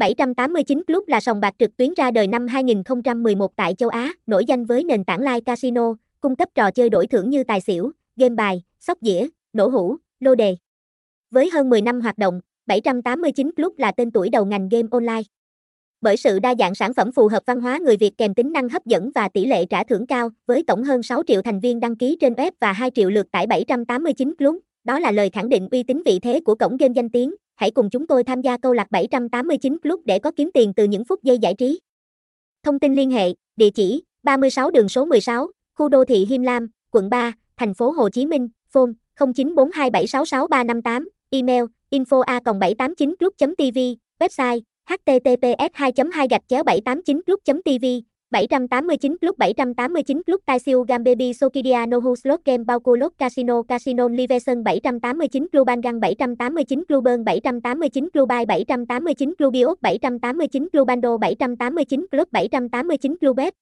789 Club là sòng bạc trực tuyến ra đời năm 2011 tại châu Á, nổi danh với nền tảng live casino, cung cấp trò chơi đổi thưởng như tài xỉu, game bài, sóc dĩa, nổ hũ, lô đề. Với hơn 10 năm hoạt động, 789 Club là tên tuổi đầu ngành game online. Bởi sự đa dạng sản phẩm phù hợp văn hóa người Việt kèm tính năng hấp dẫn và tỷ lệ trả thưởng cao, với tổng hơn 6 triệu thành viên đăng ký trên web và 2 triệu lượt tải 789 Club, đó là lời khẳng định uy tín vị thế của cổng game danh tiếng. Hãy cùng chúng tôi tham gia câu lạc 789 Club để có kiếm tiền từ những phút giây giải trí. Thông tin liên hệ, địa chỉ 36 đường số 16, khu đô thị Him Lam, quận 3, thành phố Hồ Chí Minh, phone 0942766358, email info a 789 club tv website https 2 2 789 club tv 789 Club 789 Club Taisiu Gambebi Sokidia Nohu Slot Game Bauku Lot Casino Casino Liveson 789 Club Angang 789 Clubern 789 Clubai 789 Clubiot 789 Clubando 789 Club 789 Clubet